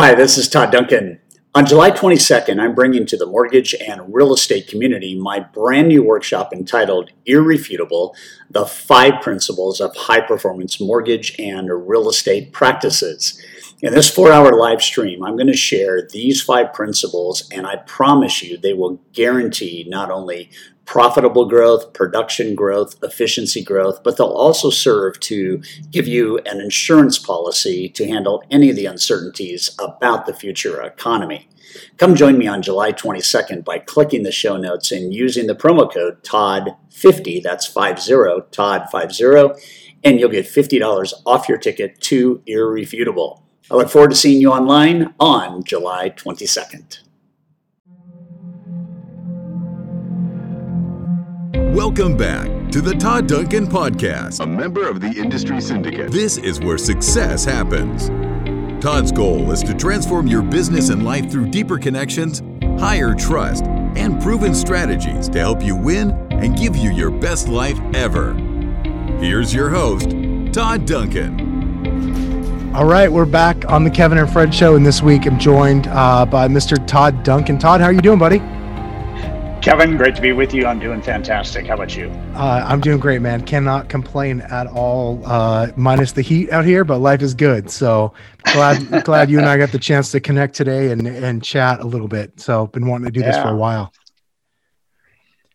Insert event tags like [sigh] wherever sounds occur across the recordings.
Hi, this is Todd Duncan. On July 22nd, I'm bringing to the mortgage and real estate community my brand new workshop entitled Irrefutable The Five Principles of High Performance Mortgage and Real Estate Practices. In this four hour live stream, I'm going to share these five principles, and I promise you they will guarantee not only profitable growth, production growth, efficiency growth, but they'll also serve to give you an insurance policy to handle any of the uncertainties about the future economy. Come join me on July 22nd by clicking the show notes and using the promo code TODD50, that's 50, TODD50, and you'll get $50 off your ticket to Irrefutable. I look forward to seeing you online on July 22nd. Welcome back to the Todd Duncan Podcast, a member of the Industry Syndicate. This is where success happens. Todd's goal is to transform your business and life through deeper connections, higher trust, and proven strategies to help you win and give you your best life ever. Here's your host, Todd Duncan. All right, we're back on the Kevin and Fred show, and this week I'm joined uh, by Mr. Todd Duncan. Todd, how are you doing, buddy? Kevin, great to be with you. I'm doing fantastic. How about you? Uh, I'm doing great, man. Cannot complain at all, uh, minus the heat out here, but life is good. So glad glad you and I got the chance to connect today and and chat a little bit. So been wanting to do yeah. this for a while.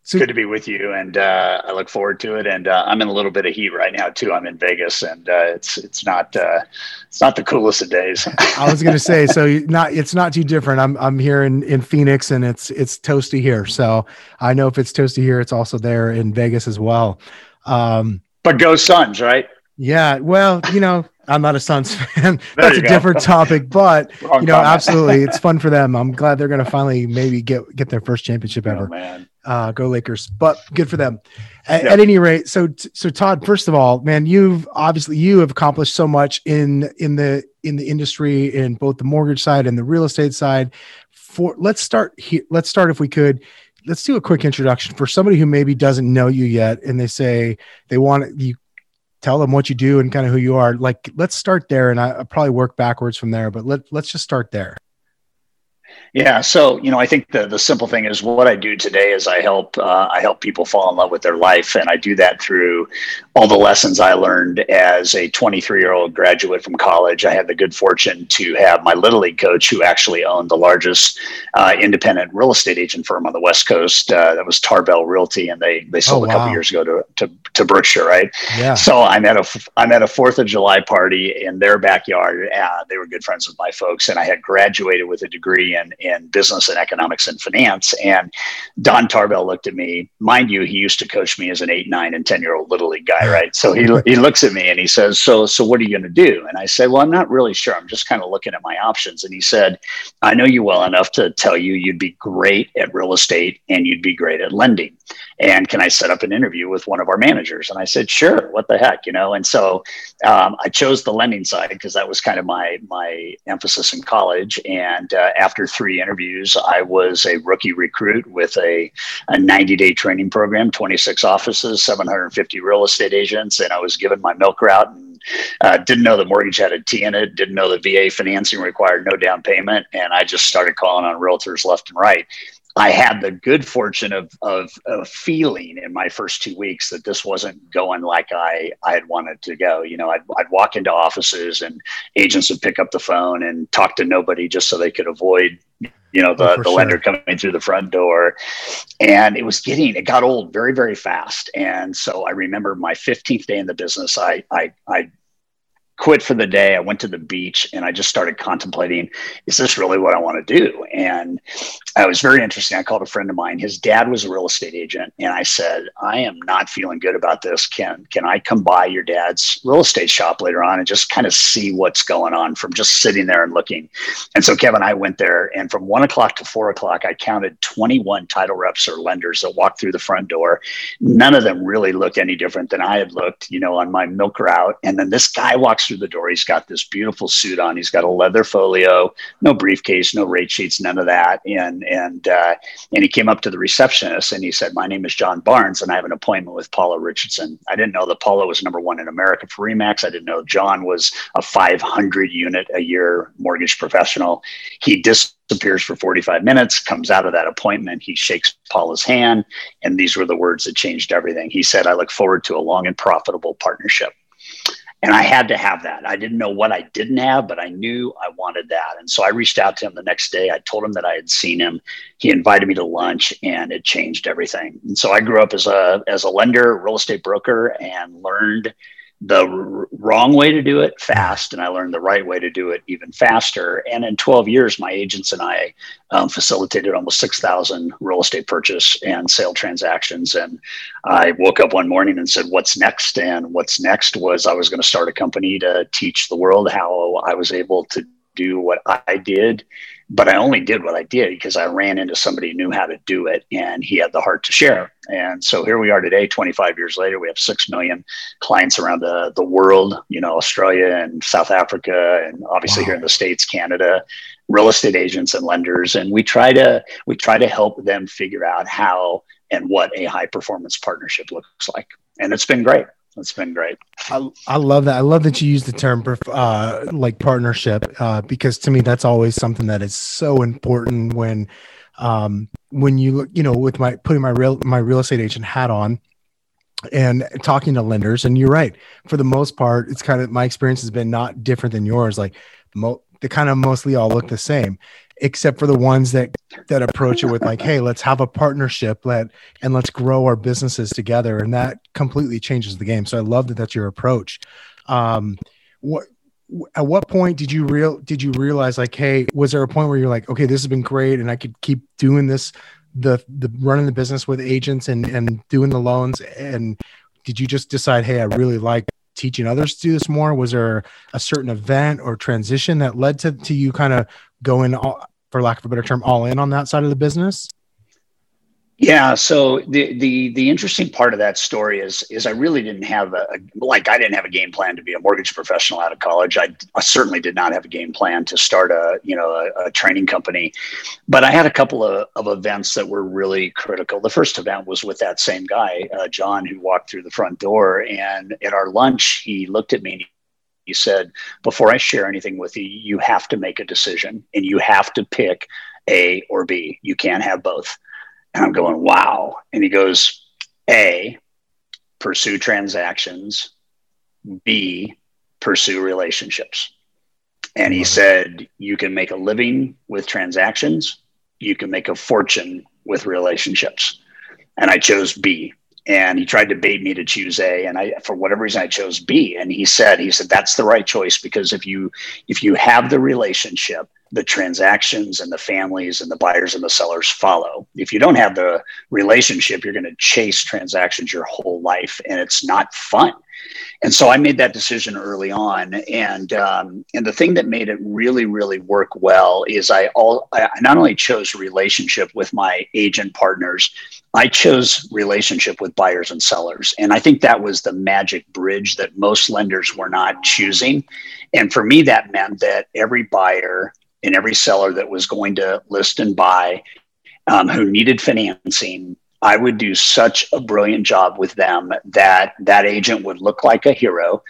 So, good to be with you, and uh, I look forward to it. And uh, I'm in a little bit of heat right now too. I'm in Vegas, and uh, it's it's not uh, it's not the coolest of days. [laughs] I was going to say, so not it's not too different. I'm I'm here in, in Phoenix, and it's it's toasty here. So I know if it's toasty here, it's also there in Vegas as well. Um, but go Suns, right? Yeah. Well, you know, I'm not a Suns [laughs] fan. That's a go. different topic, but you know, comment. absolutely, it's [laughs] fun for them. I'm glad they're going to finally maybe get get their first championship oh, ever. Oh, uh, go Lakers! But good for them. At, at, any rate, so so Todd, first of all, man, you've obviously you have accomplished so much in in the in the industry in both the mortgage side and the real estate side. For let's start here. Let's start if we could. Let's do a quick introduction for somebody who maybe doesn't know you yet, and they say they want you tell them what you do and kind of who you are. Like, let's start there, and I, I'll probably work backwards from there. But let let's just start there. Yeah, so you know, I think the the simple thing is what I do today is I help uh, I help people fall in love with their life, and I do that through all the lessons I learned as a 23 year old graduate from college. I had the good fortune to have my little league coach, who actually owned the largest uh, independent real estate agent firm on the West Coast. Uh, that was Tarbell Realty, and they they sold oh, wow. a couple years ago to, to to Berkshire, right? Yeah. So I'm at a I'm at a Fourth of July party in their backyard. Uh, they were good friends with my folks, and I had graduated with a degree in in business and economics and finance. And Don Tarbell looked at me. Mind you, he used to coach me as an eight, nine, and ten year old little league guy, right? So he [laughs] he looks at me and he says, "So so what are you going to do?" And I said, "Well, I'm not really sure. I'm just kind of looking at my options." And he said, "I know you well enough to tell you you'd be great at real estate and you'd be great at lending." and can I set up an interview with one of our managers? And I said, sure. What the heck, you know? And so um, I chose the lending side because that was kind of my my emphasis in college. And uh, after three interviews, I was a rookie recruit with a, a 90 day training program, 26 offices, 750 real estate agents, and I was given my milk route and uh, didn't know the mortgage had a T in it, didn't know the VA financing required no down payment, and I just started calling on realtors left and right. I had the good fortune of, of, of, feeling in my first two weeks that this wasn't going like I, I had wanted to go. You know, I'd, I'd walk into offices and agents would pick up the phone and talk to nobody just so they could avoid, you know, the, oh, the sure. lender coming through the front door. And it was getting, it got old very, very fast. And so I remember my 15th day in the business, I, I, I quit for the day. I went to the beach and I just started contemplating, is this really what I want to do? And I was very interesting. I called a friend of mine. His dad was a real estate agent. And I said, I am not feeling good about this. Can, can I come by your dad's real estate shop later on and just kind of see what's going on from just sitting there and looking? And so Kevin, I went there and from one o'clock to four o'clock, I counted 21 title reps or lenders that walked through the front door. None of them really looked any different than I had looked, you know, on my milk route. And then this guy walks walks through the door. He's got this beautiful suit on. He's got a leather folio, no briefcase, no rate sheets, none of that. And and uh, and he came up to the receptionist and he said, "My name is John Barnes, and I have an appointment with Paula Richardson." I didn't know that Paula was number one in America for Remax. I didn't know John was a 500 unit a year mortgage professional. He disappears for 45 minutes, comes out of that appointment. He shakes Paula's hand, and these were the words that changed everything. He said, "I look forward to a long and profitable partnership." And I had to have that. I didn't know what I didn't have, but I knew I wanted that. And so I reached out to him the next day. I told him that I had seen him. He invited me to lunch, and it changed everything. And so I grew up as a as a lender, real estate broker, and learned the r- wrong way to do it fast and i learned the right way to do it even faster. And in 12 years my agents and i um, facilitated almost 6000 real estate purchase and sale transactions. And i woke up one morning and said what's next? And what's next was i was going to start a company to teach the world how i was able to do what i did but I only did what I did because I ran into somebody who knew how to do it and he had the heart to share. And so here we are today, 25 years later, we have 6 million clients around the, the world, you know, Australia and South Africa, and obviously wow. here in the States, Canada, real estate agents and lenders. And we try to, we try to help them figure out how and what a high performance partnership looks like. And it's been great it's been great. I, I love that. I love that you use the term uh, like partnership uh, because to me that's always something that is so important when um, when you you know with my putting my real my real estate agent hat on and talking to lenders and you're right for the most part it's kind of my experience has been not different than yours like mo- they kind of mostly all look the same except for the ones that that approach it with like hey let's have a partnership let and let's grow our businesses together. And that completely changes the game. So i love that that's your approach. Um what at what point did you real did you realize like hey was there a point where you're like okay this has been great and i could keep doing this the the running the business with agents and and doing the loans? And did you just decide hey i really like teaching others to do this more was there a certain event or transition that led to, to you kind of going all, for lack of a better term, all in on that side of the business? Yeah. So the the the interesting part of that story is is I really didn't have a, like I didn't have a game plan to be a mortgage professional out of college. I, I certainly did not have a game plan to start a you know a, a training company, but I had a couple of, of events that were really critical. The first event was with that same guy, uh, John, who walked through the front door, and at our lunch he looked at me and he said, Before I share anything with you, you have to make a decision and you have to pick A or B. You can't have both. And [clears throat] I'm going, Wow. And he goes, A, pursue transactions, B, pursue relationships. And he said, You can make a living with transactions, you can make a fortune with relationships. And I chose B and he tried to bait me to choose A and I for whatever reason I chose B and he said he said that's the right choice because if you if you have the relationship the transactions and the families and the buyers and the sellers follow. If you don't have the relationship you're going to chase transactions your whole life and it's not fun. And so I made that decision early on, and um, and the thing that made it really really work well is I all I not only chose relationship with my agent partners, I chose relationship with buyers and sellers, and I think that was the magic bridge that most lenders were not choosing, and for me that meant that every buyer and every seller that was going to list and buy um, who needed financing I would do such a brilliant job with them that that agent would look like a hero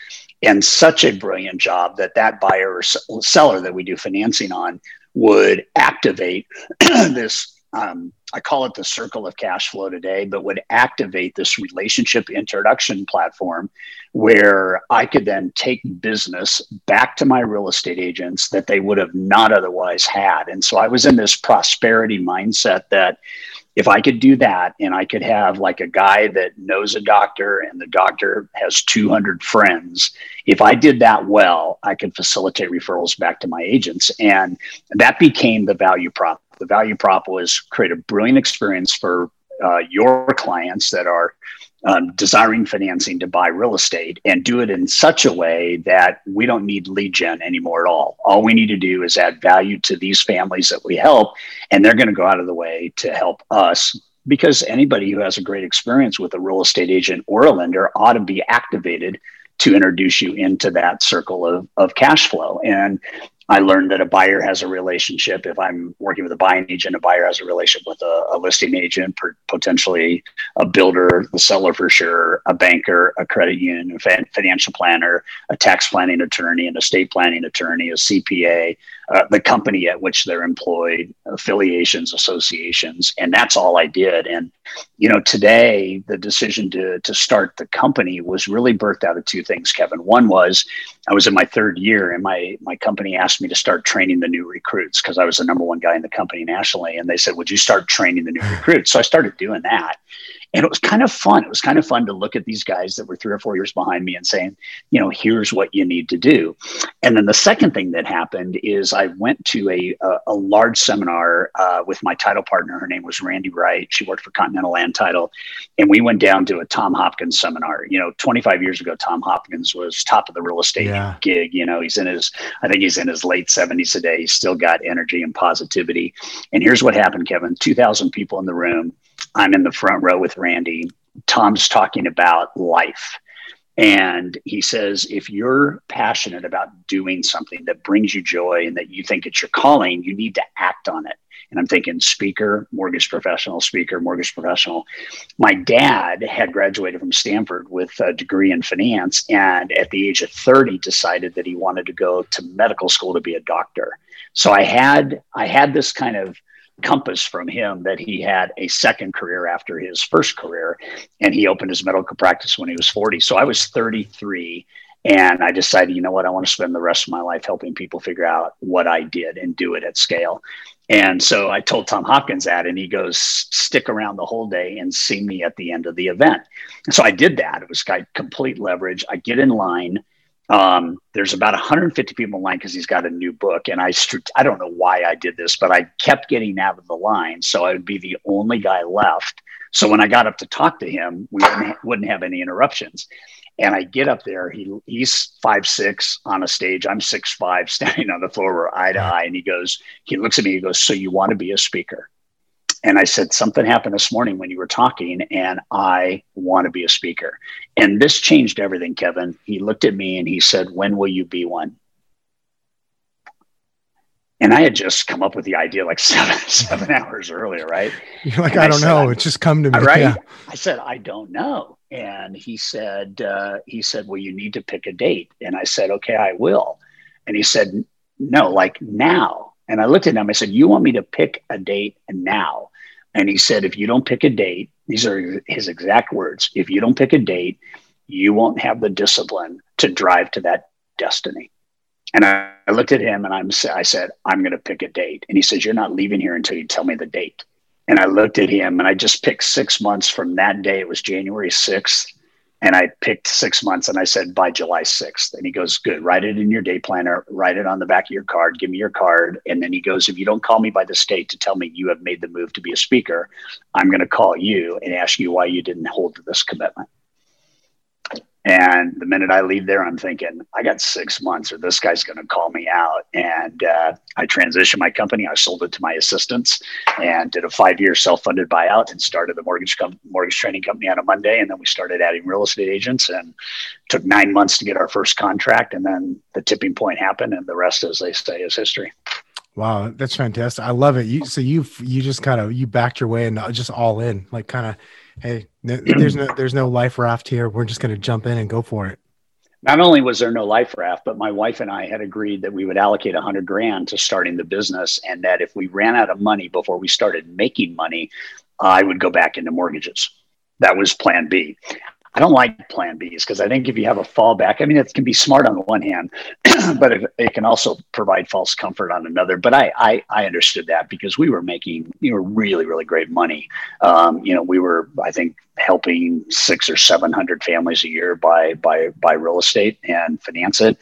and such a brilliant job that that buyer or seller that we do financing on would activate [clears throat] this um, i call it the circle of cash flow today but would activate this relationship introduction platform where i could then take business back to my real estate agents that they would have not otherwise had and so i was in this prosperity mindset that if I could do that and I could have like a guy that knows a doctor and the doctor has 200 friends, if I did that well, I could facilitate referrals back to my agents. And that became the value prop. The value prop was create a brilliant experience for uh, your clients that are um, desiring financing to buy real estate and do it in such a way that we don't need lead gen anymore at all. All we need to do is add value to these families that we help, and they're going to go out of the way to help us because anybody who has a great experience with a real estate agent or a lender ought to be activated to introduce you into that circle of, of cash flow. And I learned that a buyer has a relationship. If I'm working with a buying agent, a buyer has a relationship with a, a listing agent, potentially a builder, the seller for sure, a banker, a credit union, a financial planner, a tax planning attorney, an estate planning attorney, a CPA, uh, the company at which they're employed, affiliations, associations, and that's all I did. And you know, today the decision to to start the company was really birthed out of two things, Kevin. One was I was in my third year, and my my company asked me to start training the new recruits because I was the number one guy in the company nationally, and they said, "Would you start training the new [laughs] recruits?" So I started doing that, and it was kind of fun. It was kind of fun to look at these guys that were three or four years behind me and saying, you know, here's what you need to do. And then the second thing that happened is I went to a, a, a large seminar uh, with my title partner. Her name was Randy Wright. She worked for Continental Land Title. And we went down to a Tom Hopkins seminar. You know, 25 years ago, Tom Hopkins was top of the real estate yeah. gig. You know, he's in his, I think he's in his late 70s today. He's still got energy and positivity. And here's what happened, Kevin 2,000 people in the room I'm in the front row with Randy. Tom's talking about life. And he says, if you're passionate about doing something that brings you joy and that you think it's your calling, you need to act on it. And I'm thinking speaker, mortgage professional, speaker, mortgage professional. My dad had graduated from Stanford with a degree in finance. And at the age of 30, decided that he wanted to go to medical school to be a doctor. So I had, I had this kind of compass from him that he had a second career after his first career. And he opened his medical practice when he was 40 so i was 33 and i decided you know what? I want to spend the rest of my life helping people figure out what i did and do it at scale. And so i told tom hopkins that and he goes stick around the whole day and see me at the end of the event. And so i did that. It was complete leverage. I get in line um, there's about 150 people in line because he's got a new book, and I I don't know why I did this, but I kept getting out of the line, so I would be the only guy left. So when I got up to talk to him, we wouldn't, ha- wouldn't have any interruptions. And I get up there. He he's five six on a stage. I'm six five, [laughs] standing on the floor, we're eye to eye. And he goes, he looks at me. He goes, "So you want to be a speaker?" And I said, Something happened this morning when you were talking, and I want to be a speaker. And this changed everything, Kevin. He looked at me and he said, When will you be one? And I had just come up with the idea like [laughs] seven seven hours earlier, right? [laughs] You're like, and I don't said, know. It just come to me. [laughs] Right. Yeah. I said, I don't know. And he said, uh, he said, Well, you need to pick a date. And I said, Okay, I will. And he said, No, like now. And I looked at him. I said, You want me to pick a date now? And he said, if you don't pick a date, these are his exact words if you don't pick a date, you won't have the discipline to drive to that destiny. And I, I looked at him and I'm, I said, I'm going to pick a date. And he says, You're not leaving here until you tell me the date. And I looked at him and I just picked six months from that day. It was January 6th and I picked six months and I said, by July 6th. And he goes, good, write it in your day planner, write it on the back of your card, give me your card. And then he goes, if you don't call me by the state to tell me you have made the move to be a speaker, I'm going to call you and ask you why you didn't hold to this commitment. And the minute I leave there, I'm thinking, I got six months or this guy's going to call me out. And uh, I transitioned my company. I sold it to my assistants and did a five year self funded buyout and started the mortgage, com- mortgage training company on a Monday. And then we started adding real estate agents and took nine months to get our first contract. And then the tipping point happened. And the rest, as they say, is history. Wow, that's fantastic. I love it. You so you you just kind of you backed your way and just all in, like kind of hey, [clears throat] there's no there's no life raft here. We're just going to jump in and go for it. Not only was there no life raft, but my wife and I had agreed that we would allocate a hundred grand to starting the business, and that if we ran out of money before we started making money, I would go back into mortgages. That was Plan B. I don't like plan Bs because I think if you have a fallback, I mean, it can be smart on the one hand, [clears throat] but it, it, can also provide false comfort on another. But I, I, I understood that because we were making, you know, really, really great money. Um, you know, we were, I think, helping six or 700 families a year buy, buy, buy real estate and finance it.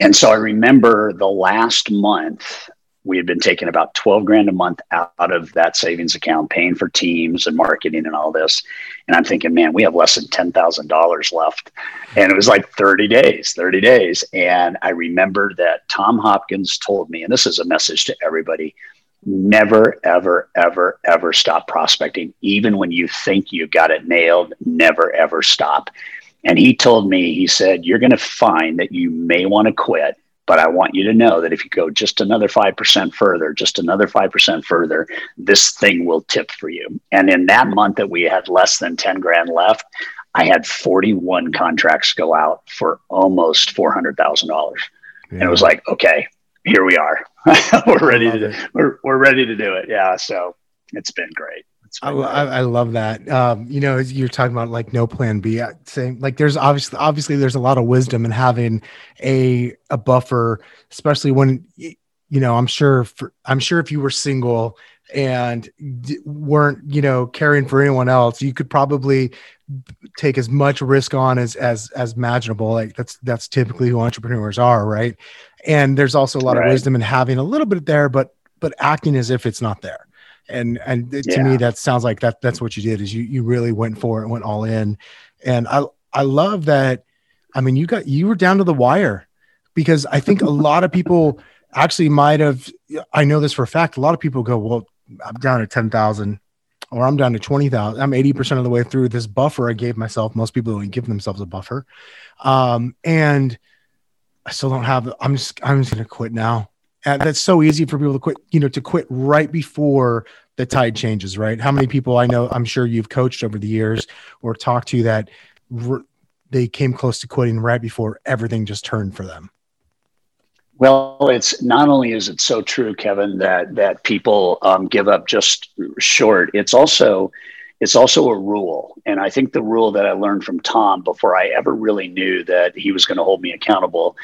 And so I remember the last month we had been taking about 12 grand a month out of that savings account, paying for teams and marketing and all this. And I'm thinking, man, we have less than $10,000 left. And it was like 30 days, 30 days. And I remember that Tom Hopkins told me, and this is a message to everybody never, ever, ever, ever stop prospecting. Even when you think you've got it nailed, never, ever stop. And he told me, he said, You're going to find that you may want to quit, but I want you to know that if you go just another 5% further, just another 5% further, this thing will tip for you. And in that month that we had less than 10 grand left, I had 41 contracts go out for almost $400,000. Yeah. And it was like, okay, here we are. [laughs] we're ready to we're, we're ready to do it. Yeah. So it's been great. I, I, love that. Um, you know, you're talking about like no plan B. Saying like there's obviously obviously there's a lot of wisdom in having a a buffer, especially when you know I'm sure for, I'm sure if you were single and weren't you know caring for anyone else, you could probably take as much risk on as as as imaginable. Like that's that's typically who entrepreneurs are, right? And there's also a lot right. of wisdom in having a little bit there, but but acting as if it's not there and and to me that sounds like that that's what you did is you you really went for it went all in. And i i love that i mean you got you were down to the wire because i think a [laughs] lot of people actually might have i know this for a fact a lot of people go well i'm down to 10,000 or i'm down to 20,000 i'm 80% of the way through this buffer i gave myself. Most people don't give themselves a buffer. Um and i still don't have i'm just i'm just going to quit now and that's so easy for people to quit, you know, to quit right before the tide changes, right? How many people I know, I'm sure you've coached over the years or talked to that they came close to quitting right before everything just turned for them. Well, it's not only is it so true, Kevin, that that people um, give up just short. It's also it's also a rule, and I think the rule that I learned from Tom before I ever really knew that he was going to hold me accountable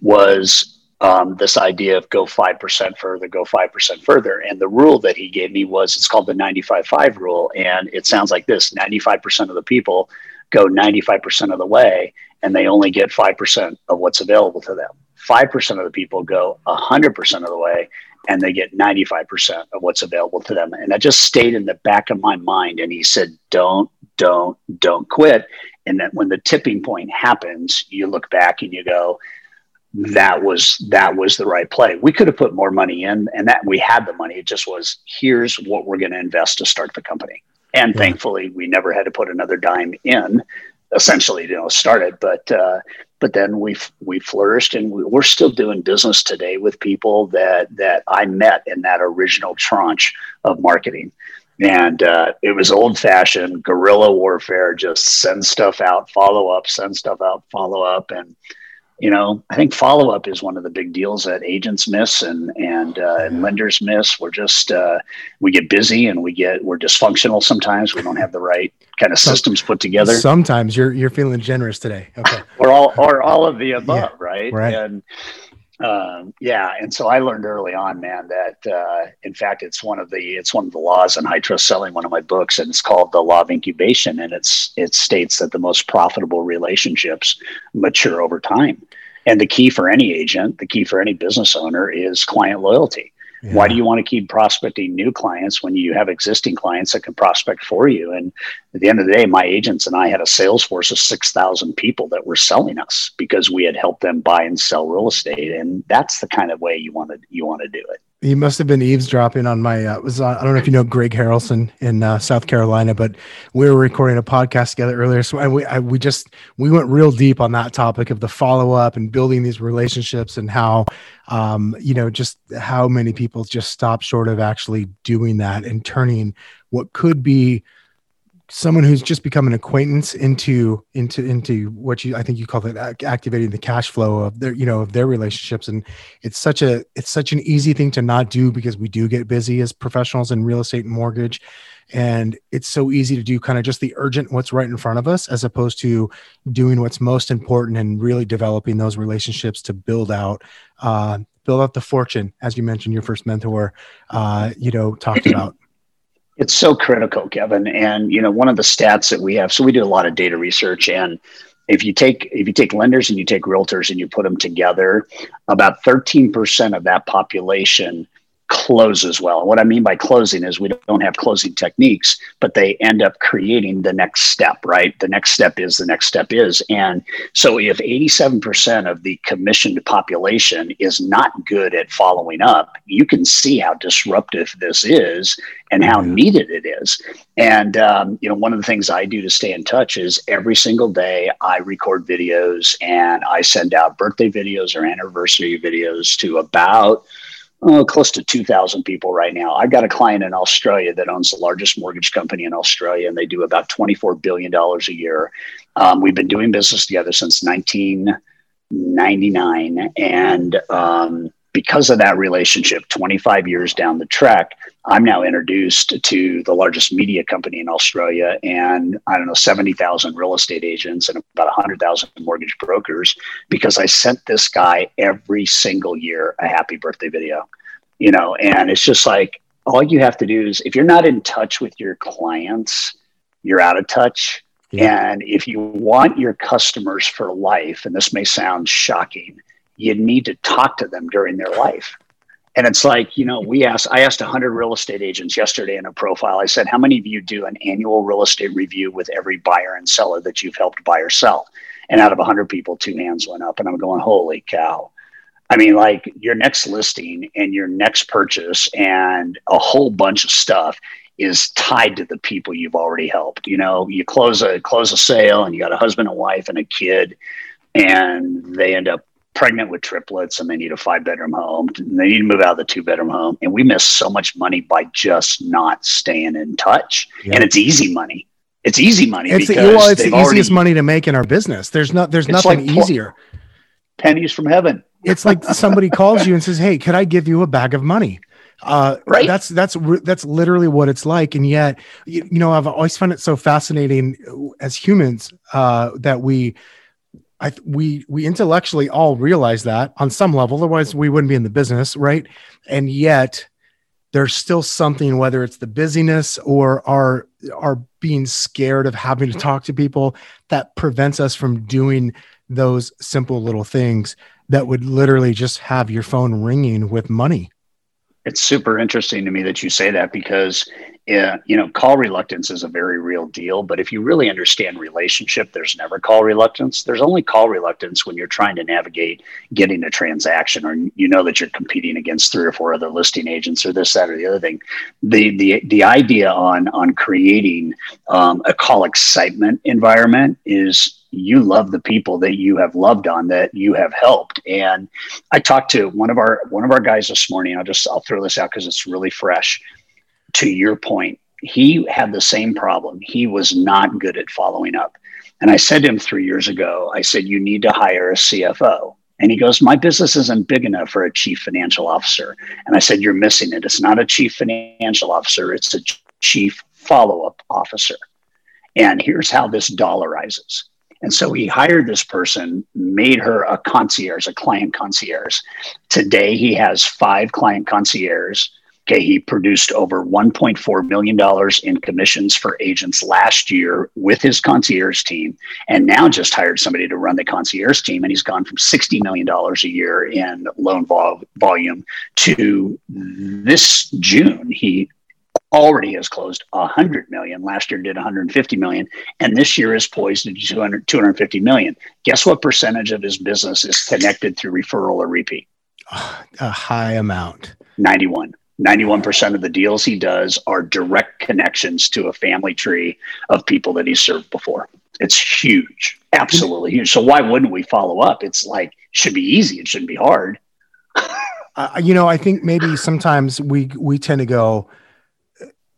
was um, this idea of go 5% further, go 5% further. And the rule that he gave me was it's called the 95 5 rule. And it sounds like this 95% of the people go 95% of the way, and they only get 5% of what's available to them. 5% of the people go 100% of the way, and they get 95% of what's available to them. And that just stayed in the back of my mind. And he said, don't, don't, don't quit. And that when the tipping point happens, you look back and you go, that was that was the right play. We could have put more money in, and that we had the money. It just was here's what we're going to invest to start the company. And yeah. thankfully, we never had to put another dime in. Essentially, you know, started, but uh, but then we we flourished, and we, we're still doing business today with people that that I met in that original tranche of marketing and uh, it was old fashioned guerrilla warfare just send stuff out follow up send stuff out follow up and you know, I think follow up is one of the big deals that agents miss and and, uh, and lenders miss. We're just uh, we get busy and we get we're dysfunctional sometimes. We don't have the right kind of systems put together. Sometimes you're you're feeling generous today. Okay, or all or all of the above, yeah, right? Right. And um, yeah, and so I learned early on, man, that uh, in fact it's one of the it's one of the laws in high trust selling. One of my books, and it's called the law of incubation, and it's it states that the most profitable relationships mature over time. And the key for any agent, the key for any business owner, is client loyalty. Yeah. Why do you want to keep prospecting new clients when you have existing clients that can prospect for you? And at the end of the day, my agents and I had a sales force of 6,000 people that were selling us because we had helped them buy and sell real estate. And that's the kind of way you want to, you want to do it he must have been eavesdropping on my uh, was on, I don't know if you know Greg Harrelson in uh, South Carolina, but we were recording a podcast together earlier. So I, we I, we just we went real deep on that topic of the follow up and building these relationships and how um, you know just how many people just stop short of actually doing that and turning what could be someone who's just become an acquaintance into into into what you I think you call it activating the cash flow of their you know of their relationships. And it's such a it's such an easy thing to not do because we do get busy as professionals in real estate and mortgage. And it's so easy to do kind of just the urgent what's right in front of us as opposed to doing what's most important and really developing those relationships to build out uh, build out the fortune as you mentioned your first mentor uh, you know talked about it's so critical, Kevin. And you know, one of the stats that we have, so we do a lot of data research and if you take if you take lenders and you take realtors and you put them together, about 13% of that population close as well. And what I mean by closing is we don't have closing techniques, but they end up creating the next step, right? The next step is the next step is. And so if 87% of the commissioned population is not good at following up, you can see how disruptive this is and how needed it is. And, um, you know, one of the things I do to stay in touch is every single day I record videos and I send out birthday videos or anniversary videos to about oh, close to 2,000 people right now. I've got a client in Australia that owns the largest mortgage company in Australia, and they do about $24 billion a year. Um, we've been doing business together since 1999. And um, because of that relationship, 25 years down the track, I'm now introduced to the largest media company in Australia and I don't know, 70,000 real estate agents and about 100,000 mortgage brokers because I sent this guy every single year a happy birthday video, you know, and it's just like all you have to do is if you're not in touch with your clients, you're out of touch. Yeah. And if you want your customers for life, and this may sound shocking, you need to talk to them during their life and it's like, you know, we asked, I asked 100 real estate agents yesterday in a profile. I said, how many of you do an annual real estate review with every buyer and seller that you've helped buy or sell? And out of 100 people, two hands went up. And I'm going, holy cow. I mean, like your next listing and your next purchase and a whole bunch of stuff is tied to the people you've already helped. You know, you close a close a sale and you got a husband and wife and a kid, and they end up pregnant with triplets and they need a five bedroom home. They need to move out of the two bedroom home. And we miss so much money by just not staying in touch. And it's easy money. It's easy money. It's the, well, it's the easiest already, money to make in our business. There's not, there's nothing like easier. Pennies from heaven. it's like [laughs] somebody calls you and says, Hey, could I give you a bag of money? Uh, right. That's, that's, that's literally what it's like. And yet, you, you know, I've always found it so fascinating as humans, uh, that we, I we we intellectually all realize that on some level, otherwise we wouldn't be in the business, right? And yet there's still something, whether it's the busyness or our our being scared of having to talk to people, that prevents us from doing those simple little things that would literally just have your phone ringing with money. It's super interesting to me that you say that because yeah, you know, call reluctance is a very real deal. But if you really understand relationship, there's never call reluctance. There's only call reluctance when you're trying to navigate getting a transaction, or you know that you're competing against three or four other listing agents, or this, that, or the other thing. The the the idea on on creating um, a call excitement environment is you love the people that you have loved on that you have helped and i talked to one of our one of our guys this morning i'll just i'll throw this out because it's really fresh to your point, he had the same problem. He was not good at following up. And I said to him three years ago, I said, You need to hire a CFO. And he goes, My business isn't big enough for a chief financial officer. And I said, You're missing it. It's not a chief financial officer, it's a chief follow up officer. And here's how this dollarizes. And so he hired this person, made her a concierge, a client concierge. Today he has five client concierges Okay, he produced over $1.4 million in commissions for agents last year with his concierge team, and now just hired somebody to run the concierge team. And he's gone from $60 million a year in loan vol- volume to this June, he already has closed 100 million. Last year did 150 million, and this year is poised to do 200, 250 million. Guess what percentage of his business is connected through referral or repeat? A high amount. 91. 91% of the deals he does are direct connections to a family tree of people that he served before. It's huge, absolutely huge. So why wouldn't we follow up? It's like it should be easy. It shouldn't be hard. [laughs] uh, you know, I think maybe sometimes we we tend to go.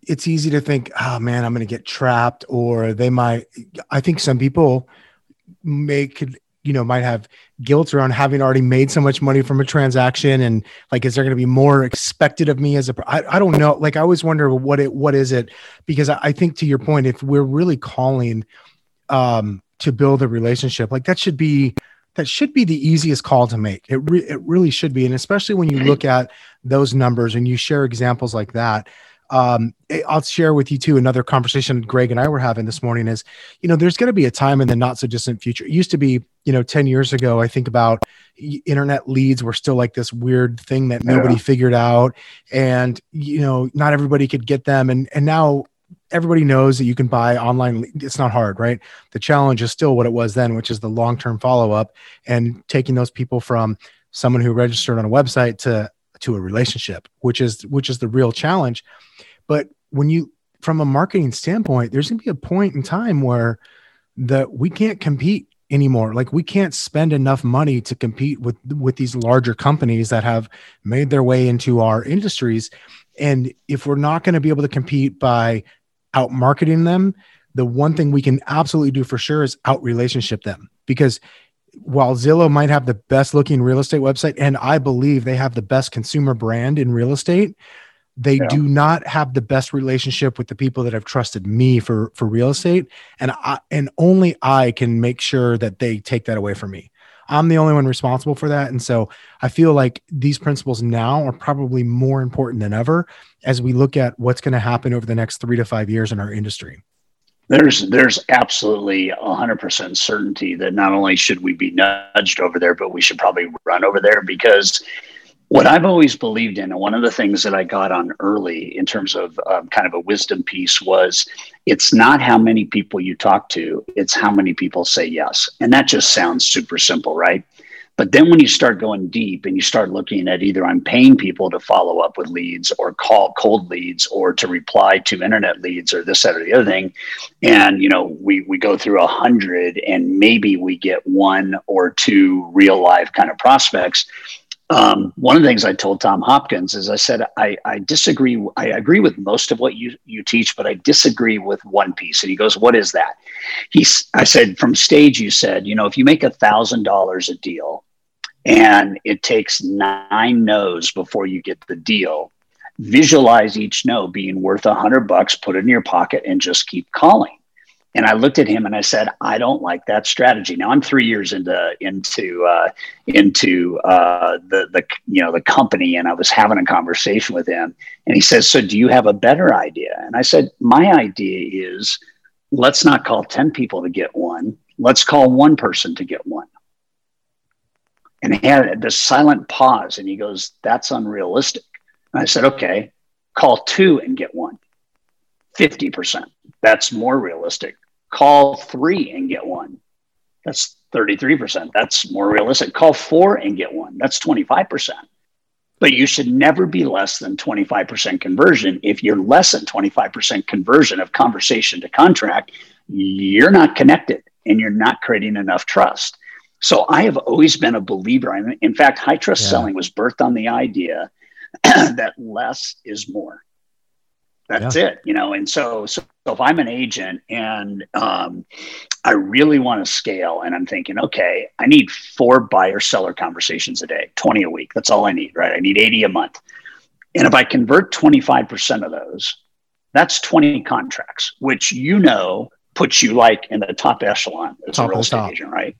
It's easy to think, oh man, I'm going to get trapped, or they might. I think some people could you know might have guilt around having already made so much money from a transaction and like is there going to be more expected of me as a I, I don't know. Like i always wonder what it what is it? Because I, I think to your point if we're really calling um to build a relationship like that should be that should be the easiest call to make. It, re- it really should be. And especially when you look at those numbers and you share examples like that um, eh, I'll share with you too another conversation Greg and I were having this morning is, you know, there's going to be a time in the not so distant future. It used to be, you know, 10 years ago, I think about internet leads were still like this weird thing that nobody yeah. figured out. And, you know, not everybody could get them. And, and now everybody knows that you can buy online. It's not hard, right? The challenge is still what it was then, which is the long term follow up and taking those people from someone who registered on a website to to a relationship, which is which is the real challenge. But when you from a marketing standpoint, there's going to be a point in time where that we can't compete anymore. Like we can't spend enough money to compete with with these larger companies that have made their way into our industries. And if we're not going to be able to compete by out marketing them, the one thing we can absolutely do for sure is out relationship them because while Zillow might have the best looking real estate website, and I believe they have the best consumer brand in real estate, they yeah. do not have the best relationship with the people that have trusted me for for real estate, and I and only I can make sure that they take that away from me. I'm the only one responsible for that, and so I feel like these principles now are probably more important than ever as we look at what's going to happen over the next three to five years in our industry there's there's absolutely 100% certainty that not only should we be nudged over there but we should probably run over there because what I've always believed in, and one of the things that I got on early in terms of um, kind of a wisdom piece was it's not how many people you talk to, it's how many people say yes. And that just sounds super simple, right? But then when you start going deep and you start looking at either I'm paying people to follow up with leads or call cold leads or to reply to internet leads or this, that, or the other thing. And, you know, we, we go through a hundred and maybe we get one or two real life kind of prospects. Um, one of the things I told Tom Hopkins is I said, I, I disagree. I agree with most of what you, you teach, but I disagree with one piece. And he goes, what is that? He's, I said, from stage, you said, you know, if you make a thousand dollars a deal and it takes nine no's before you get the deal. Visualize each no being worth a hundred bucks, put it in your pocket, and just keep calling. And I looked at him and I said, I don't like that strategy. Now I'm three years into into uh, into uh, the the you know the company, and I was having a conversation with him, and he says, "So do you have a better idea?" And I said, "My idea is, let's not call ten people to get one. Let's call one person to get one." And he had this silent pause and he goes, That's unrealistic. And I said, Okay, call two and get one. 50%. That's more realistic. Call three and get one. That's 33%. That's more realistic. Call four and get one. That's 25%. But you should never be less than 25% conversion. If you're less than 25% conversion of conversation to contract, you're not connected and you're not creating enough trust. So I have always been a believer. I mean, in fact, high trust yeah. selling was birthed on the idea [clears throat] that less is more. That's yeah. it, you know. And so, so, so, if I'm an agent and um, I really want to scale, and I'm thinking, okay, I need four buyer seller conversations a day, 20 a week. That's all I need, right? I need 80 a month. And if I convert 25% of those, that's 20 contracts, which you know puts you like in the top echelon as top a real estate top. agent, right?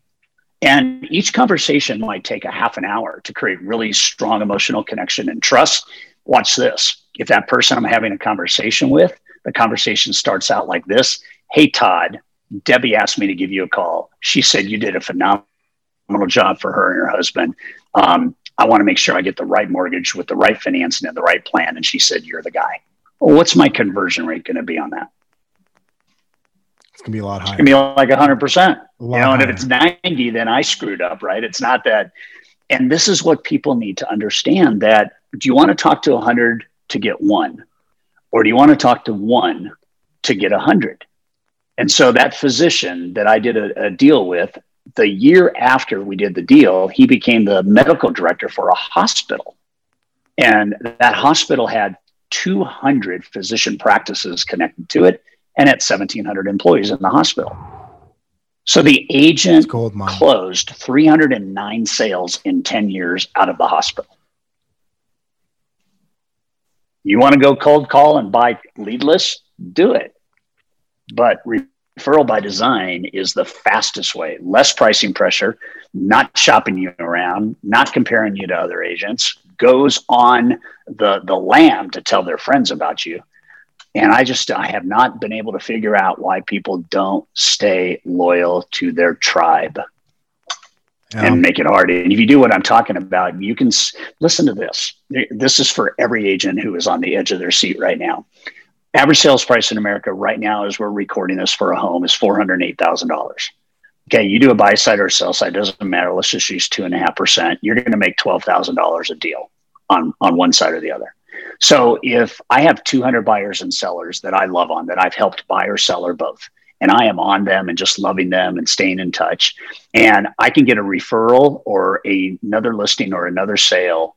And each conversation might take a half an hour to create really strong emotional connection and trust. Watch this. If that person I'm having a conversation with, the conversation starts out like this Hey, Todd, Debbie asked me to give you a call. She said you did a phenomenal job for her and her husband. Um, I want to make sure I get the right mortgage with the right financing and the right plan. And she said, You're the guy. Well, what's my conversion rate going to be on that? Gonna be a lot higher. It's gonna be like hundred percent. You know, higher. and if it's ninety, then I screwed up, right? It's not that. And this is what people need to understand: that do you want to talk to hundred to get one, or do you want to talk to one to get a hundred? And so that physician that I did a, a deal with, the year after we did the deal, he became the medical director for a hospital, and that hospital had 200 physician practices connected to it and at 1,700 employees in the hospital. So the agent closed 309 sales in 10 years out of the hospital. You want to go cold call and buy leadless? Do it. But referral by design is the fastest way. Less pricing pressure, not shopping you around, not comparing you to other agents, goes on the, the lamb to tell their friends about you And I just, I have not been able to figure out why people don't stay loyal to their tribe yeah. and make it hard. And if you do what I'm talking about, you can s- listen to this. This is for every agent who is on the edge of their seat right now. Average sales price in America right now, as we're recording this for a home, is $408,000. Okay, you do a buy side or sell side, doesn't matter. Let's just use two and a half percent. You're going to make $12,000 a deal on, on one side or the other. So if I have 200 buyers and sellers that I love on that I've helped buy or sell both, and I am on them and just loving them and staying in touch. And I can get a referral or a, another listing or another sale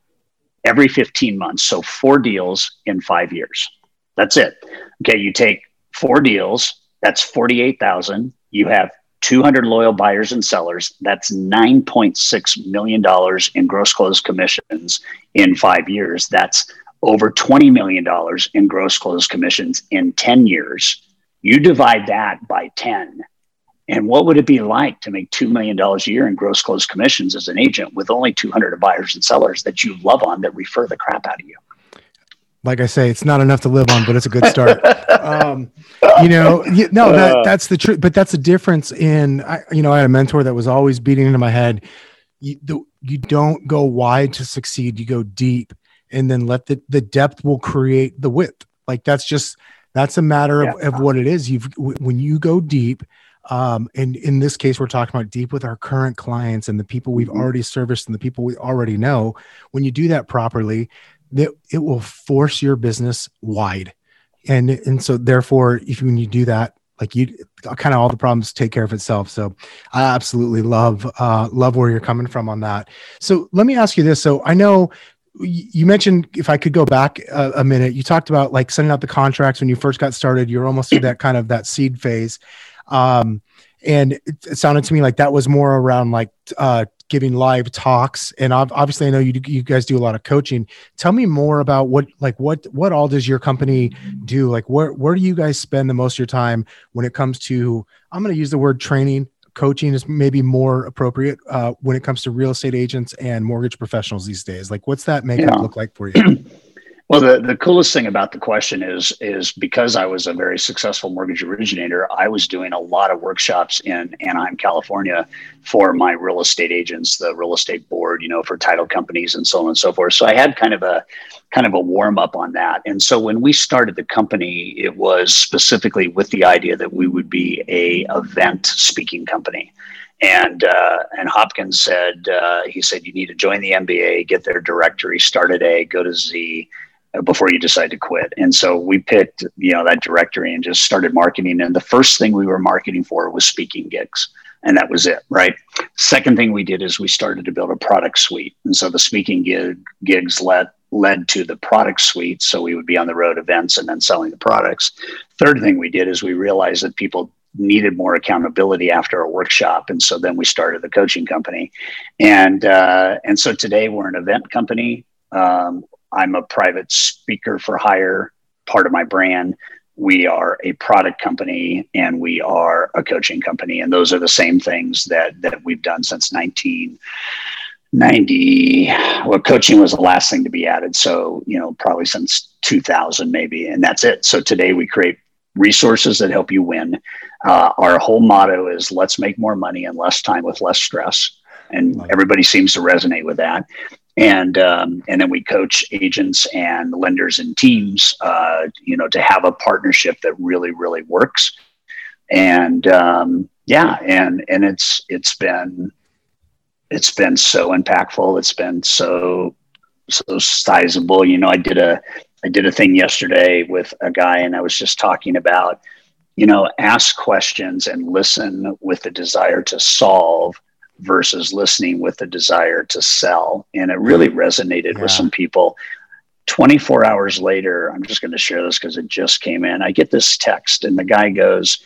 every 15 months. So four deals in five years. That's it. Okay, you take four deals, that's 48,000. You have 200 loyal buyers and sellers. That's $9.6 million in gross closed commissions in five years. That's over $20 million in gross closed commissions in 10 years. You divide that by 10. And what would it be like to make $2 million a year in gross closed commissions as an agent with only 200 buyers and sellers that you love on that refer the crap out of you? Like I say, it's not enough to live on, but it's a good start. [laughs] um, you know, you, no, that, uh. that's the truth. But that's the difference in, I, you know, I had a mentor that was always beating into my head. You, the, you don't go wide to succeed, you go deep and then let the, the depth will create the width. Like that's just, that's a matter of, yeah. of what it is. You've when you go deep, um, and in this case, we're talking about deep with our current clients and the people we've mm-hmm. already serviced and the people we already know. When you do that properly, that it will force your business wide, and and so therefore, if when you do that, like you kind of all the problems take care of itself so i absolutely love uh love where you're coming from on that so let me ask you this so i know you mentioned if I could go back a, a, minute, you talked about like sending out the contracts when you first got started. You're almost through that kind of that seed phase, um, and it, it, sounded to me like that was more around like uh, giving live talks. And obviously, I know you you guys do a lot of coaching. Tell me more about what like what what all does your company do? Like where where do you guys spend the most of your time when it comes to I'm going to use the word training coaching is maybe more appropriate uh, when it comes to real estate agents and mortgage professionals these days? Like, what's that makeup yeah. look like for you? [clears throat] Well, the, the coolest thing about the question is is because I was a very successful mortgage originator, I was doing a lot of workshops in Anaheim, California, for my real estate agents, the real estate board, you know, for title companies and so on and so forth. So I had kind of a kind of a warm up on that. And so when we started the company, it was specifically with the idea that we would be a event speaking company. And uh, and Hopkins said uh, he said you need to join the MBA, get their directory, start at A, go to Z before you decide to quit. And so we picked, you know, that directory and just started marketing. And the first thing we were marketing for was speaking gigs. And that was it, right? Second thing we did is we started to build a product suite. And so the speaking gig, gigs led led to the product suite. So we would be on the road events and then selling the products. Third thing we did is we realized that people needed more accountability after a workshop, and so then we started the coaching company, and uh, and so today we're an event company. Um, I'm a private speaker for hire, part of my brand. We are a product company and we are a coaching company. And those are the same things that, that we've done since 1990. Well, coaching was the last thing to be added. So, you know, probably since 2000, maybe. And that's it. So today we create resources that help you win. Uh, our whole motto is let's make more money in less time with less stress. And everybody seems to resonate with that and um, and then we coach agents and lenders and teams, uh, you know, to have a partnership that really really works. And um, yeah, and and it's it's been it's been so impactful. It's been so so sizable. You know, I did a I did a thing yesterday with a guy, and I was just talking about, you know, ask questions and listen with the desire to solve versus listening with the desire to sell. And it really mm-hmm. resonated yeah. with some people. 24 hours later, I'm just going to share this because it just came in. I get this text, and the guy goes,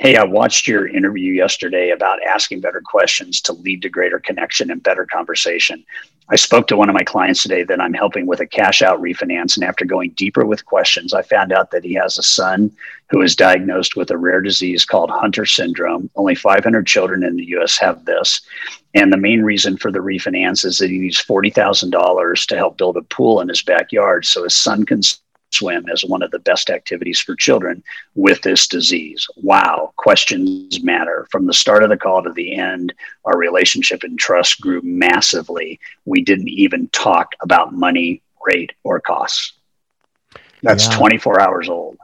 Hey, I watched your interview yesterday about asking better questions to lead to greater connection and better conversation. I spoke to one of my clients today that I'm helping with a cash out refinance. And after going deeper with questions, I found out that he has a son who is diagnosed with a rare disease called Hunter syndrome. Only 500 children in the US have this. And the main reason for the refinance is that he needs $40,000 to help build a pool in his backyard so his son can swim as one of the best activities for children with this disease. Wow, questions matter. From the start of the call to the end, our relationship and trust grew massively. We didn't even talk about money, rate, or costs. That's yeah. 24 hours old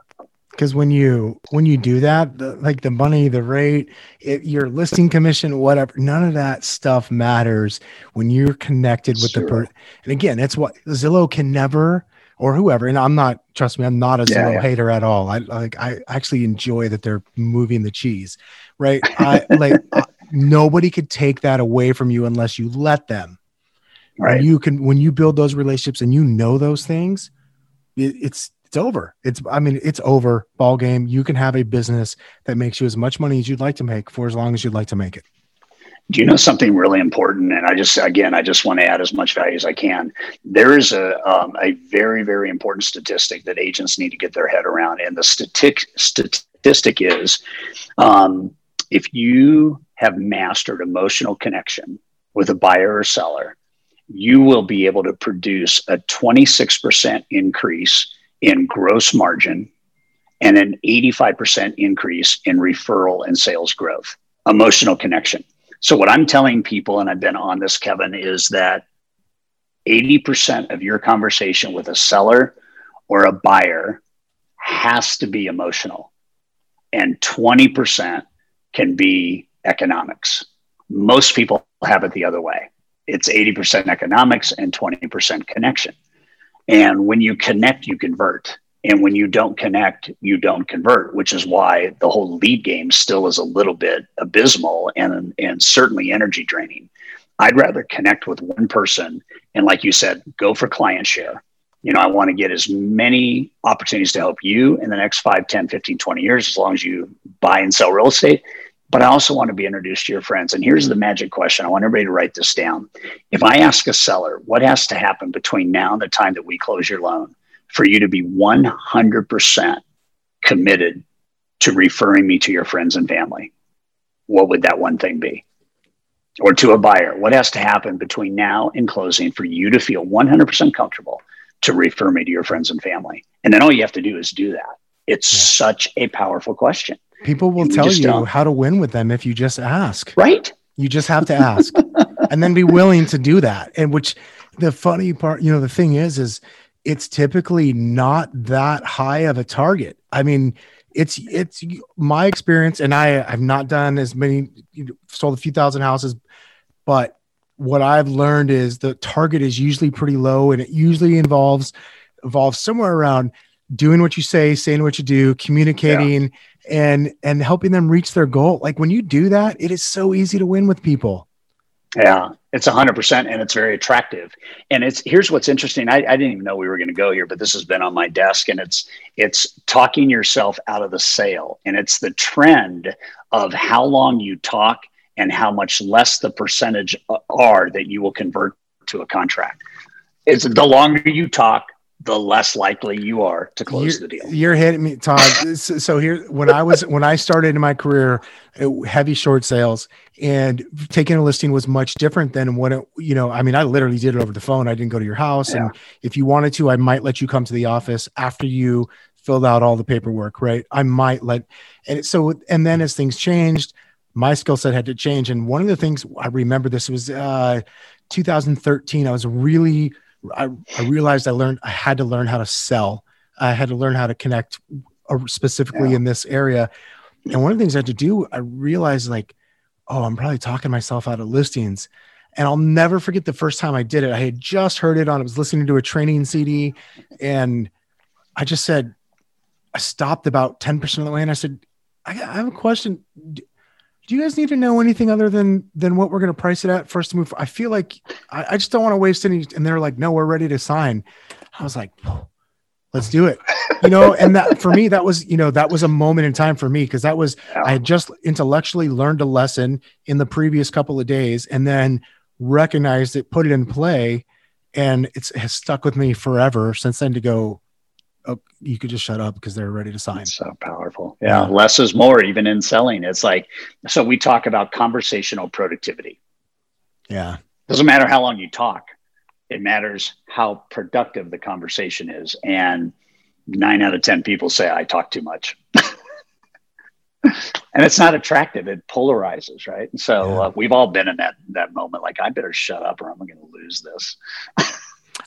because when you when you do that the, like the money the rate it, your listing commission whatever none of that stuff matters when you're connected with sure. the person and again it's what zillow can never or whoever and i'm not trust me i'm not a zillow yeah. hater at all i like i actually enjoy that they're moving the cheese right [laughs] i like nobody could take that away from you unless you let them right when you can when you build those relationships and you know those things it, it's it's over. It's I mean, it's over. Ball game. You can have a business that makes you as much money as you'd like to make for as long as you'd like to make it. Do you know something really important? And I just again, I just want to add as much value as I can. There is a um, a very very important statistic that agents need to get their head around, and the statistic statistic is, um, if you have mastered emotional connection with a buyer or seller, you will be able to produce a 26% increase in gross margin and an 85% increase in referral and sales growth, emotional connection. So, what I'm telling people, and I've been on this, Kevin, is that 80% of your conversation with a seller or a buyer has to be emotional, and 20% can be economics. Most people have it the other way. It's 80% economics and 20% connection. And when you connect, you convert. And when you don't connect, you don't convert, which is why the whole lead game still is a little bit abysmal and, and certainly energy draining. I'd rather connect with one person and, like you said, go for client share. You know, I want to get as many opportunities to help you in the next 5, 10, 15, 20 years, as long as you buy and sell real estate but I also want to be introduced to your friends. And here's the magic question I want everybody to write this down. If I ask a seller, what has to happen between now and the time that we close your loan for you to be 100% committed to referring me to your friends and family? What would that one thing be? Or to a buyer, what has to happen between now and closing for you to feel 100% comfortable to refer me to your friends and family? And then all you have to do is do that. It's yeah. such a powerful question. People will tell you don't. how to win with them if you just ask. Right. You just have to [laughs] ask and then be willing to do that. And which the funny part, you know, the thing is, is it's typically not that high of a target. I mean, it's it's my experience, and I I've not done as many, sold a few thousand houses, but what I've learned is the target is usually pretty low, and it usually involves involves somewhere around doing what you say, saying what you do, communicating, and and helping them reach their goal. Like when you do that it is so easy to win with people yeah it's 100% and it's very attractive. And it's here's what's interesting. I, I didn't even know we were going to go here but this has been on my desk and it's it's talking yourself out of the sale. And it's the trend of how long you talk and how much less the percentage uh, are that you will convert to a contract. It's the longer you talk the less likely you are to close you're, the deal. You're hitting me, Todd. [laughs] so here, when I was when I started in my career, heavy short sales and taking a listing was much different than what it, you know. I mean, I literally did it over the phone. I didn't go to your house, yeah. and if you wanted to, I might let you come to the office after you filled out all the paperwork. Right? I might let, and so and then as things changed, my skill set had to change. And one of the things I remember this was uh, 2013. I was really I, I realized I learned I had to learn how to sell. I had to learn how to connect uh, specifically yeah. in this area. And one of the things I had to do, I realized like, oh, I'm probably talking myself out of listings. And I'll never forget the first time I did it. I had just heard it on, I was listening to a training CD and I just said, I stopped about 10% of the way and I said, I, I have a question do you guys need to know anything other than than what we're going to price it at first to move? I feel like I, I just don't want to waste any. And they're like, no, we're ready to sign. I was like, let's do it. You know, and that for me, that was you know that was a moment in time for me because that was. I had just intellectually learned a lesson in the previous couple of days, and then recognized it, put it in play, and it's has stuck with me forever since then. To go, oh, you could just shut up because they're ready to sign. It's so powerful. Yeah. yeah. Less is more, even in selling. It's like, so we talk about conversational productivity. Yeah. Doesn't matter how long you talk, it matters how productive the conversation is. And nine out of 10 people say I talk too much. [laughs] and it's not attractive. It polarizes, right? And so yeah. uh, we've all been in that, that moment. Like, I better shut up or I'm going to lose this. [laughs]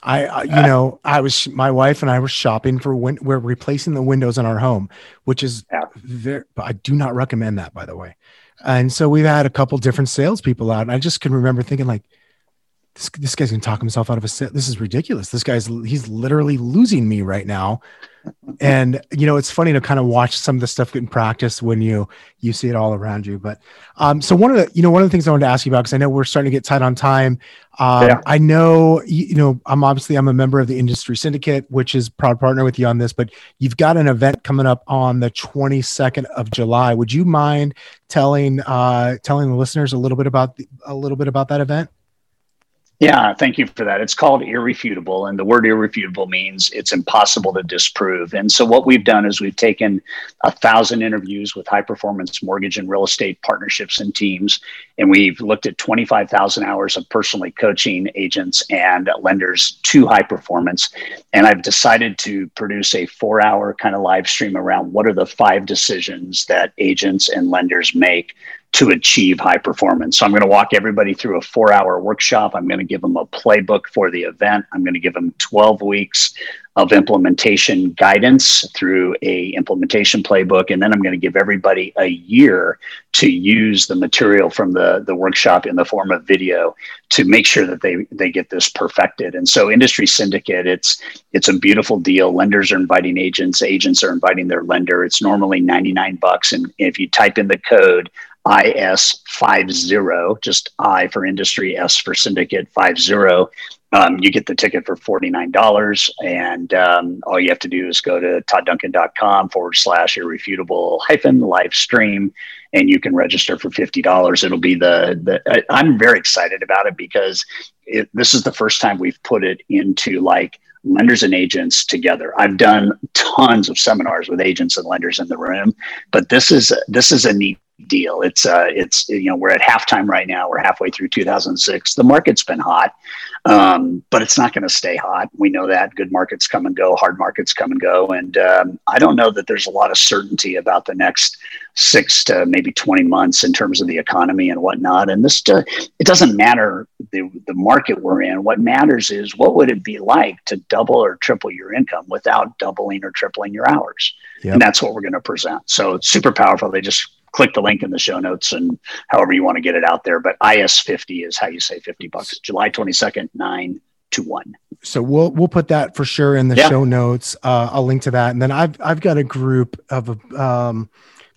I, uh, you know, I was my wife and I were shopping for when we're replacing the windows in our home, which is yeah. very. I do not recommend that, by the way. And so we've had a couple different salespeople out, and I just can remember thinking like, this, this guy's gonna talk himself out of a sale. This is ridiculous. This guy's he's literally losing me right now and you know it's funny to kind of watch some of the stuff get in practice when you you see it all around you but um so one of the you know one of the things i wanted to ask you about because i know we're starting to get tight on time um, yeah. i know you know i'm obviously i'm a member of the industry syndicate which is proud partner with you on this but you've got an event coming up on the 22nd of july would you mind telling uh telling the listeners a little bit about the, a little bit about that event yeah, thank you for that. It's called irrefutable, and the word irrefutable means it's impossible to disprove. And so, what we've done is we've taken a thousand interviews with high performance mortgage and real estate partnerships and teams, and we've looked at 25,000 hours of personally coaching agents and lenders to high performance. And I've decided to produce a four hour kind of live stream around what are the five decisions that agents and lenders make to achieve high performance. So I'm going to walk everybody through a four hour workshop. I'm going to give them a playbook for the event. I'm going to give them 12 weeks of implementation guidance through a implementation playbook and then i'm going to give everybody a year to use the material from the, the workshop in the form of video to make sure that they, they get this perfected and so industry syndicate it's it's a beautiful deal lenders are inviting agents agents are inviting their lender it's normally 99 bucks and if you type in the code IS50, just I for industry, S for syndicate 50. Um, you get the ticket for $49. And um, all you have to do is go to toddduncan.com forward slash irrefutable hyphen live stream and you can register for $50. It'll be the, the I'm very excited about it because it, this is the first time we've put it into like lenders and agents together. I've done tons of seminars with agents and lenders in the room, but this is, this is a neat deal. It's uh, it's you know we're at halftime right now. We're halfway through 2006. The market's been hot, um, but it's not going to stay hot. We know that. Good markets come and go. Hard markets come and go. And um, I don't know that there's a lot of certainty about the next six to maybe 20 months in terms of the economy and whatnot. And this uh, it doesn't matter the the market we're in. What matters is what would it be like to double or triple your income without doubling or tripling your hours. Yep. And that's what we're going to present. So it's super powerful. They just click the link in the show notes and however you want to get it out there. But IS 50 is how you say 50 bucks. July 22nd, 9 to 1. So we'll we'll put that for sure in the yeah. show notes. Uh, I'll link to that. And then I've I've got a group of um,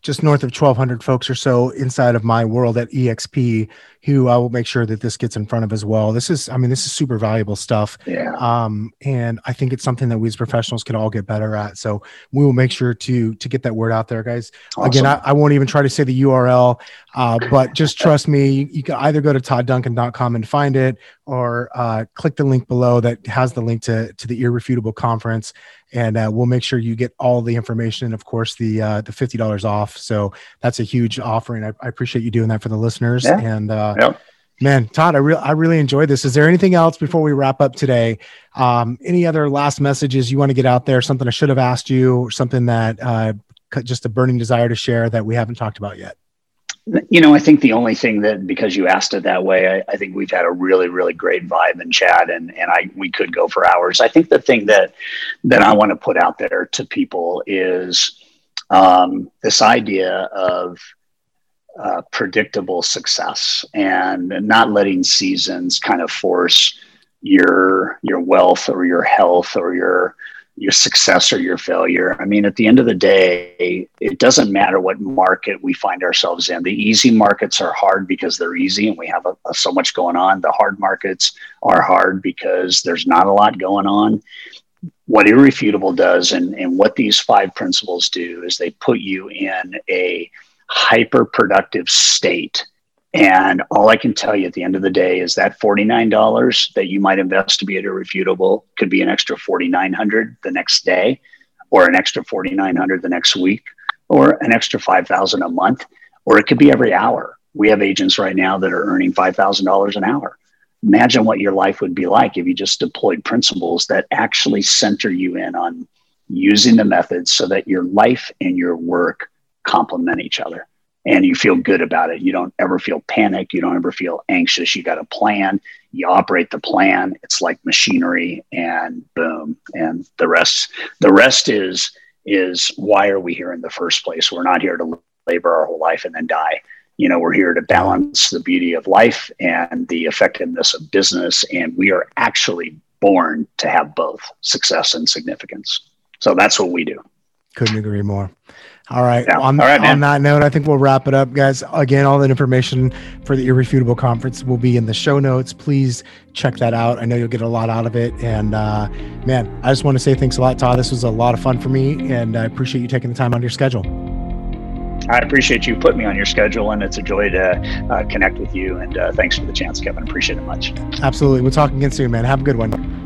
just north of 1200 folks or so inside of my world at EXP who I will make sure that this gets in front of as well. This is, I mean, this is super valuable stuff. Yeah. Um, and I think it's something that we as professionals can all get better at. So we will make sure to to get that word out there, guys. Awesome. Again, I, I, won't even try to say the URL, uh, but just trust me. You, you, can either go to toddduncan.com and find it, or uh, click the link below that has the link to to the Irrefutable conference, and uh, we'll make sure you get all the information. And of course, the uh, the fifty dollars off. So that's a huge offering. I, I, appreciate you doing that for the listeners. Yeah. And uh, yep. Man, Todd, I really I really enjoyed this. Is there anything else before we wrap up today? Um, any other last messages you want to get out there? Something I should have asked you, or something that uh, just a burning desire to share that we haven't talked about yet? You know, I think the only thing that because you asked it that way, I, I, think we've had a really, really great vibe and chat, and and I we could go for hours. I think the thing that that I want to put out there to people is um, this idea of uh, predictable success and not letting seasons kind of force your your wealth or your health or your your success or your failure. I mean, at the end of the day, it doesn't matter what market we find ourselves in. The easy markets are hard because they're easy and we have a, a, so much going on. The hard markets are hard because there's not a lot going on. What Irrefutable does and, and what these five principles do is they put you in a hyper productive state. And all I can tell you at the end of the day is that $49 that you might invest to be at irrefutable could be an extra 4,900 the next day, or an extra 4,900 the next week, or an extra 5,000 a month, or it could be every hour. We have agents right now that are earning $5,000 an hour. Imagine what your life would be like if you just deployed principles that actually center you in on using the methods so that your life and your work complement each other and you feel good about it. You don't ever feel panic. You don't ever feel anxious. You got a plan. You operate the plan. It's like machinery, and boom, and the rest. The rest is is why are we here in the first place? We're not here to labor our whole life and then die. You know, we're here to balance the beauty of life and the effectiveness of business, and we are actually born to have both success and significance. So that's what we do. Couldn't agree more. All right. Yeah. On, all right, on that note, I think we'll wrap it up, guys. Again, all the information for the Irrefutable Conference will be in the show notes. Please check that out. I know you'll get a lot out of it. And uh, man, I just want to say thanks a lot, Todd. This was a lot of fun for me, and I appreciate you taking the time out of your schedule. I appreciate you putting me on your schedule, and it's a joy to uh, connect with you. And uh, thanks for the chance, Kevin. Appreciate it much. Absolutely. We'll talk again soon, man. Have a good one.